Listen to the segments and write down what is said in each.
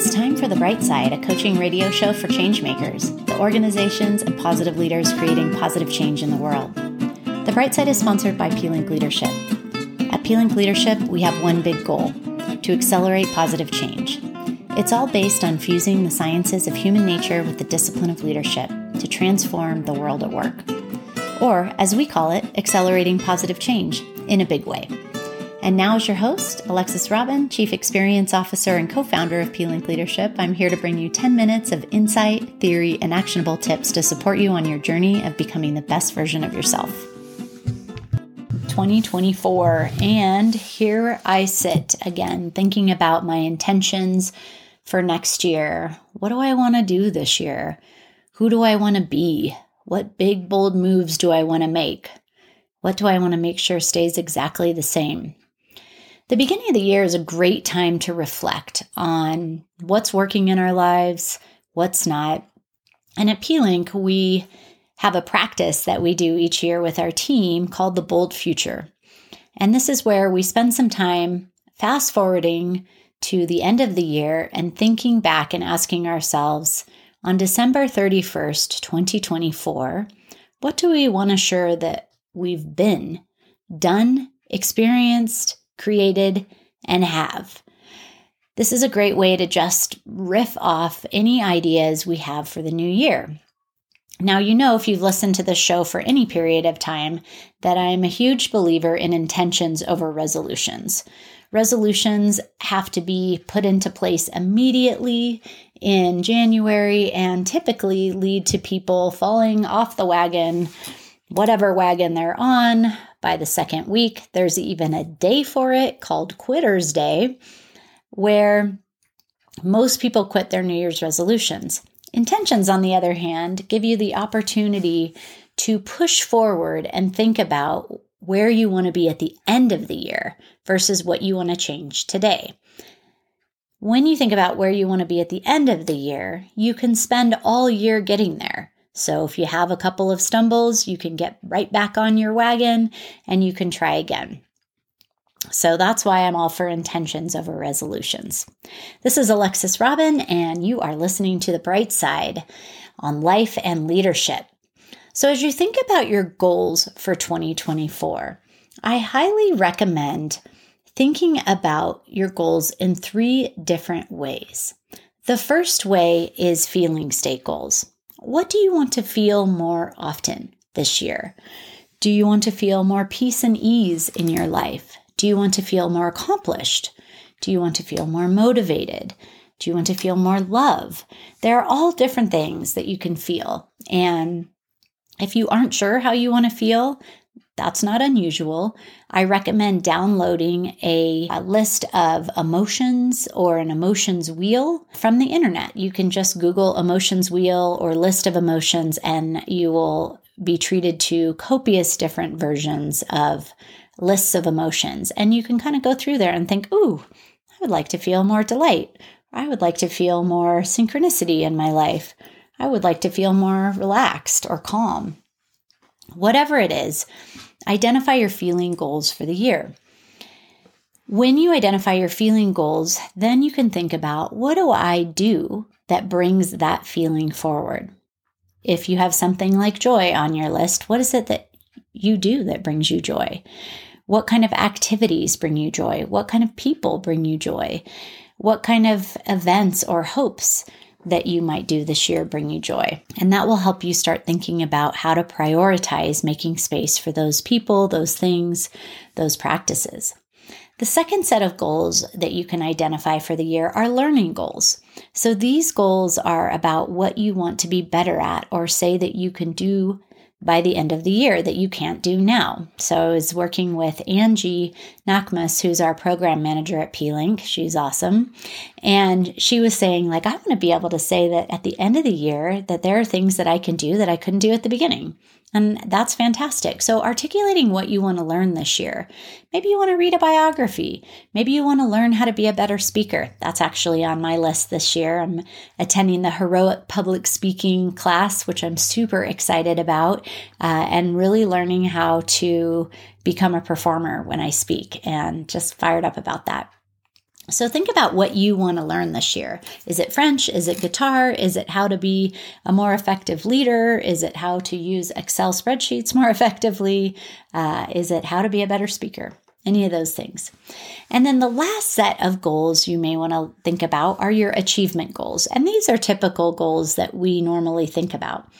It's time for The Bright Side, a coaching radio show for changemakers, the organizations and positive leaders creating positive change in the world. The Bright Side is sponsored by pLink Leadership. At pLink Leadership, we have one big goal to accelerate positive change. It's all based on fusing the sciences of human nature with the discipline of leadership to transform the world at work. Or, as we call it, accelerating positive change in a big way. And now, as your host, Alexis Robin, Chief Experience Officer and co founder of pLink Leadership, I'm here to bring you 10 minutes of insight, theory, and actionable tips to support you on your journey of becoming the best version of yourself. 2024, and here I sit again thinking about my intentions for next year. What do I want to do this year? Who do I want to be? What big, bold moves do I want to make? What do I want to make sure stays exactly the same? The beginning of the year is a great time to reflect on what's working in our lives, what's not. And at pLink, we have a practice that we do each year with our team called the Bold Future. And this is where we spend some time fast forwarding to the end of the year and thinking back and asking ourselves on December 31st, 2024, what do we want to assure that we've been, done, experienced, created, and have. This is a great way to just riff off any ideas we have for the new year. Now, you know, if you've listened to the show for any period of time, that I'm a huge believer in intentions over resolutions. Resolutions have to be put into place immediately in January and typically lead to people falling off the wagon, whatever wagon they're on, by the second week. There's even a day for it called Quitter's Day, where most people quit their New Year's resolutions. Intentions, on the other hand, give you the opportunity to push forward and think about where you want to be at the end of the year versus what you want to change today. When you think about where you want to be at the end of the year, you can spend all year getting there. So if you have a couple of stumbles, you can get right back on your wagon and you can try again. So that's why I'm all for intentions over resolutions. This is Alexis Robin, and you are listening to The Bright Side on life and leadership. So, as you think about your goals for 2024, I highly recommend thinking about your goals in three different ways. The first way is feeling state goals. What do you want to feel more often this year? Do you want to feel more peace and ease in your life? Do you want to feel more accomplished? Do you want to feel more motivated? Do you want to feel more love? There are all different things that you can feel. And if you aren't sure how you want to feel, that's not unusual. I recommend downloading a, a, list of emotions or an emotions wheel from the internet. You can just Google emotions wheel or list of emotions, and you will be treated to copious different versions of lists of emotions. And you can kind of go through there and think, ooh, I would like to feel more delight. I would like to feel more synchronicity in my life. I would like to feel more relaxed or calm. Whatever it is, Identify your feeling goals for the year. When you identify your feeling goals, then you can think about what do I do that brings that feeling forward? If you have something like joy on your list, what is it that you do that brings you joy? What kind of activities bring you joy? What kind of people bring you joy? What kind of events or hopes that you might do this year bring you joy. And that will help you start thinking about how to prioritize making space for those people, those things, those practices. The second set of goals that you can identify for the year are learning goals. So these goals are about what you want to be better at or say that you can do by the end of the year that you can't do now. So I was working with Angie Nakmus, who's our program manager at pLink. She's awesome. And she was saying, like, I want to be able to say that at the end of the year that there are things that I can do that I couldn't do at the beginning. And that's fantastic. So, articulating what you want to learn this year. Maybe you want to read a biography. Maybe you want to learn how to be a better speaker. That's actually on my list this year. I'm attending the Heroic Public Speaking class, which I'm super excited about, uh, and really learning how to become a performer when I speak and just fired up about that. So think about what you want to learn this year. Is it French? Is it guitar? Is it how to be a more effective leader? Is it how to use Excel spreadsheets more effectively? Uh, is it how to be a better speaker? Any of those things. And then the last set of goals you may want to think about are your achievement goals. And these are typical goals that we normally think about.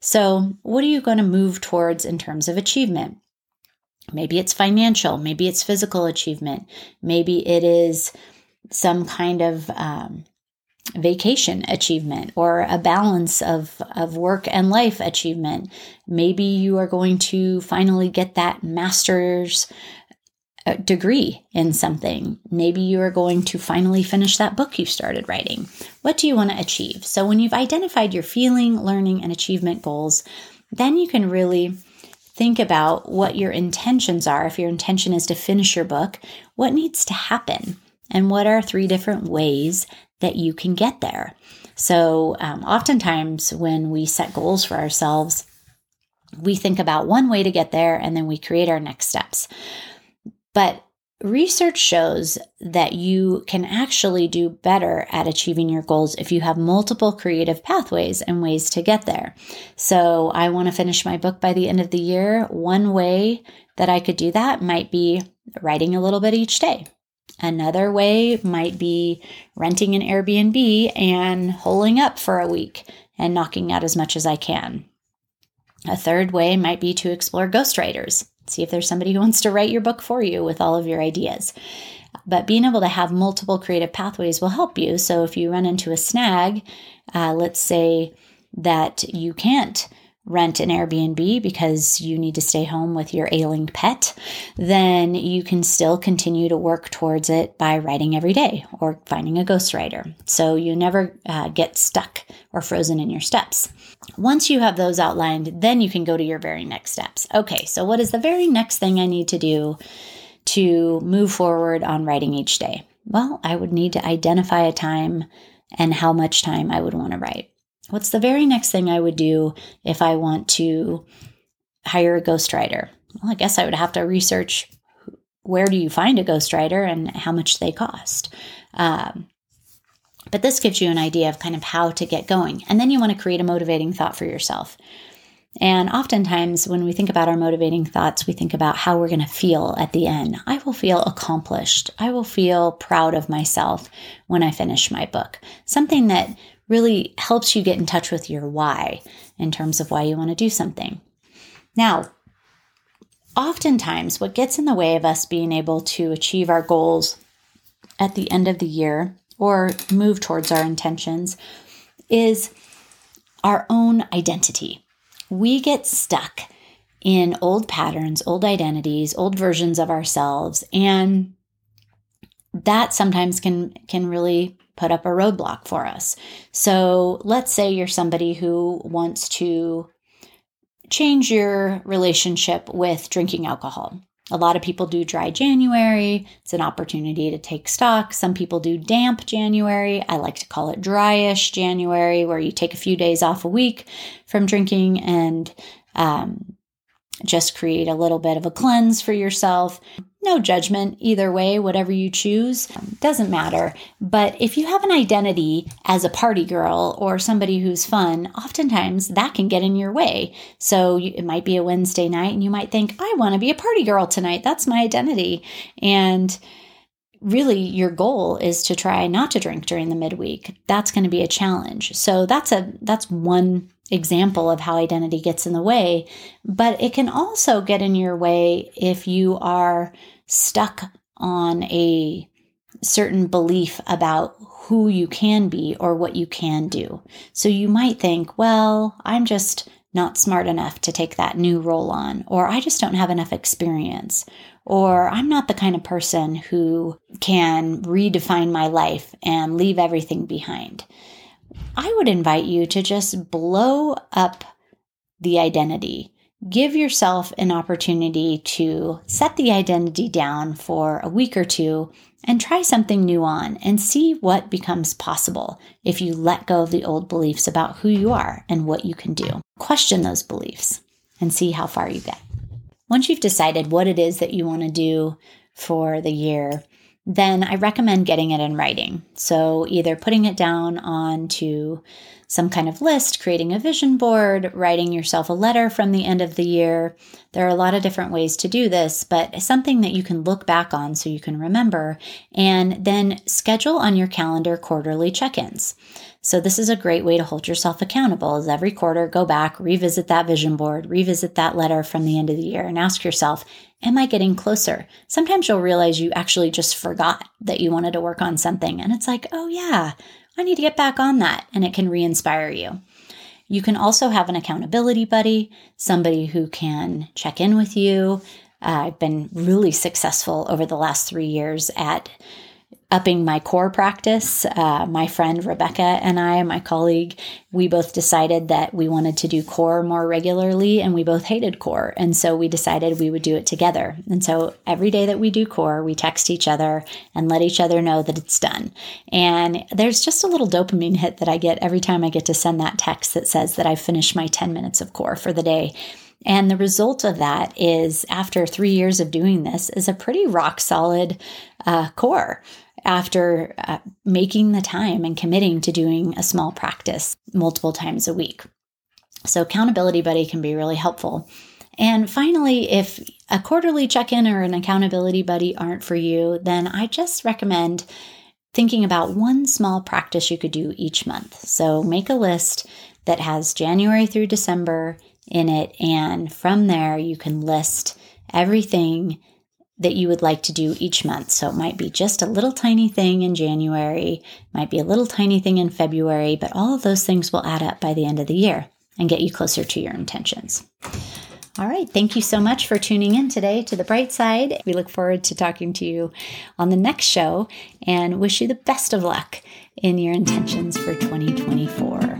So, what are you going to move towards in terms of achievement? Maybe it's financial, maybe it's physical achievement, maybe it is some kind of um, vacation achievement or a balance of, of work and life achievement. Maybe you are going to finally get that master's uh, degree in something. Maybe you are going to finally finish that book you started writing. What do you want to achieve? So, when you've identified your feeling, learning, and achievement goals, then you can really think about what your intentions are. If your intention is to finish your book, what needs to happen? And what are three different ways that you can get there? So, um, oftentimes when we set goals for ourselves, we think about one way to get there and then we create our next steps. But research shows that you can actually do better at achieving your goals if you have multiple creative pathways and ways to get there. So, I want to finish my book by the end of the year. One way that I could do that might be writing a little bit each day. Another way might be renting an Airbnb and holing up for a week and knocking out as much as I can. A third way might be to explore ghostwriters. See if there's somebody who wants to write your book for you with all of your ideas. But being able to have multiple creative pathways will help you. So if you run into a snag, uh, let's say that you can't rent an Airbnb because you need to stay home with your ailing pet, then you can still continue to work towards it by writing every day or finding a ghostwriter. So you never uh, get stuck or frozen in your steps. Once you have those outlined, then you can go to your very next steps. Okay, so what is the very next thing I need to do to move forward on writing each day? Well, I would need to identify a time and how much time I would want to write. What's the very next thing I would do if I want to hire a ghostwriter? Well, I guess I would have to research where do you find a ghostwriter and how much they cost. Um, but this gives you an idea of kind of how to get going. And then you want to create a motivating thought for yourself. And oftentimes, when we think about our motivating thoughts, we think about how we're going to feel at the end. I will feel accomplished. I will feel proud of myself when I finish my book. Something that really helps you get in touch with your why in terms of why you want to do something. Now, oftentimes, what gets in the way of us being able to achieve our goals at the end of the year or move towards our intentions is our own identity. We get stuck in old patterns, old identities, old versions of ourselves, and that sometimes can can really put up a roadblock for us. So let's say you're somebody who wants to change your relationship with drinking alcohol. A lot of people do dry January. It's an opportunity to take stock. Some people do damp January. I like to call it dryish January, where you take a few days off a week from drinking and um, just create a little bit of a cleanse for yourself. No judgment either way, whatever you choose, doesn't matter. But if you have an identity as a party girl or somebody who's fun, oftentimes that can get in your way. So it might be a Wednesday night and you might think, I want to be a party girl tonight. That's my identity. And really your goal is to try not to drink during the midweek that's going to be a challenge so that's a that's one example of how identity gets in the way but it can also get in your way if you are stuck on a certain belief about who you can be or what you can do. So you might think, well, I'm just not smart enough to take that new role on, or I just don't have enough experience, or I'm not the kind of person who can redefine my life and leave everything behind. I would invite you to just blow up the identity give yourself an opportunity to set the identity down for a week or two and try something new on and see what becomes possible if you let go of the old beliefs about who you are and what you can do. Question those beliefs and see how far you get. Once you've decided what it is that you want to do for the year, then I recommend getting it in writing. So either putting it down onto some kind of list, creating a vision board, writing yourself a letter from the end of the year. There are a lot of different ways to do this, but something that you can look back on so you can remember and then schedule on your calendar quarterly check ins. So, this is a great way to hold yourself accountable. Is every quarter, go back, revisit that vision board, revisit that letter from the end of the year, and ask yourself, Am I getting closer? Sometimes you'll realize you actually just forgot that you wanted to work on something. And it's like, oh, yeah, I need to get back on that. And it can re inspire you. You can also have an accountability buddy, somebody who can check in with you. Uh, I've been really successful over the last three years at upping my core practice. Uh, my friend Rebecca and I, my colleague, we both decided that we wanted to do core more regularly and we both hated core. And so we decided we would do it together. And so every day that we do core, we text each other and let each other know that it's done. And there's just a little dopamine hit that I get every time I get to send that text that says that I've finished my 10 minutes of core for the day. And the result of that is, after three years of doing this, is a pretty rock solid uh, core after uh, making the time and committing to doing a small practice multiple times a week. So, accountability buddy can be really helpful. And finally, if a quarterly check in or an accountability buddy aren't for you, then I just recommend thinking about one small practice you could do each month. So, make a list that has January through December in it, and from there, you can list everything that you would like to do each month. So it might be just a little tiny thing in January, might be a little tiny thing in February, but all of those things will add up by the end of the year and get you closer to your intentions. All right. Thank you so much for tuning in today to The Bright Side. We look forward to talking to you on the next show and wish you the best of luck in your intentions for 2024.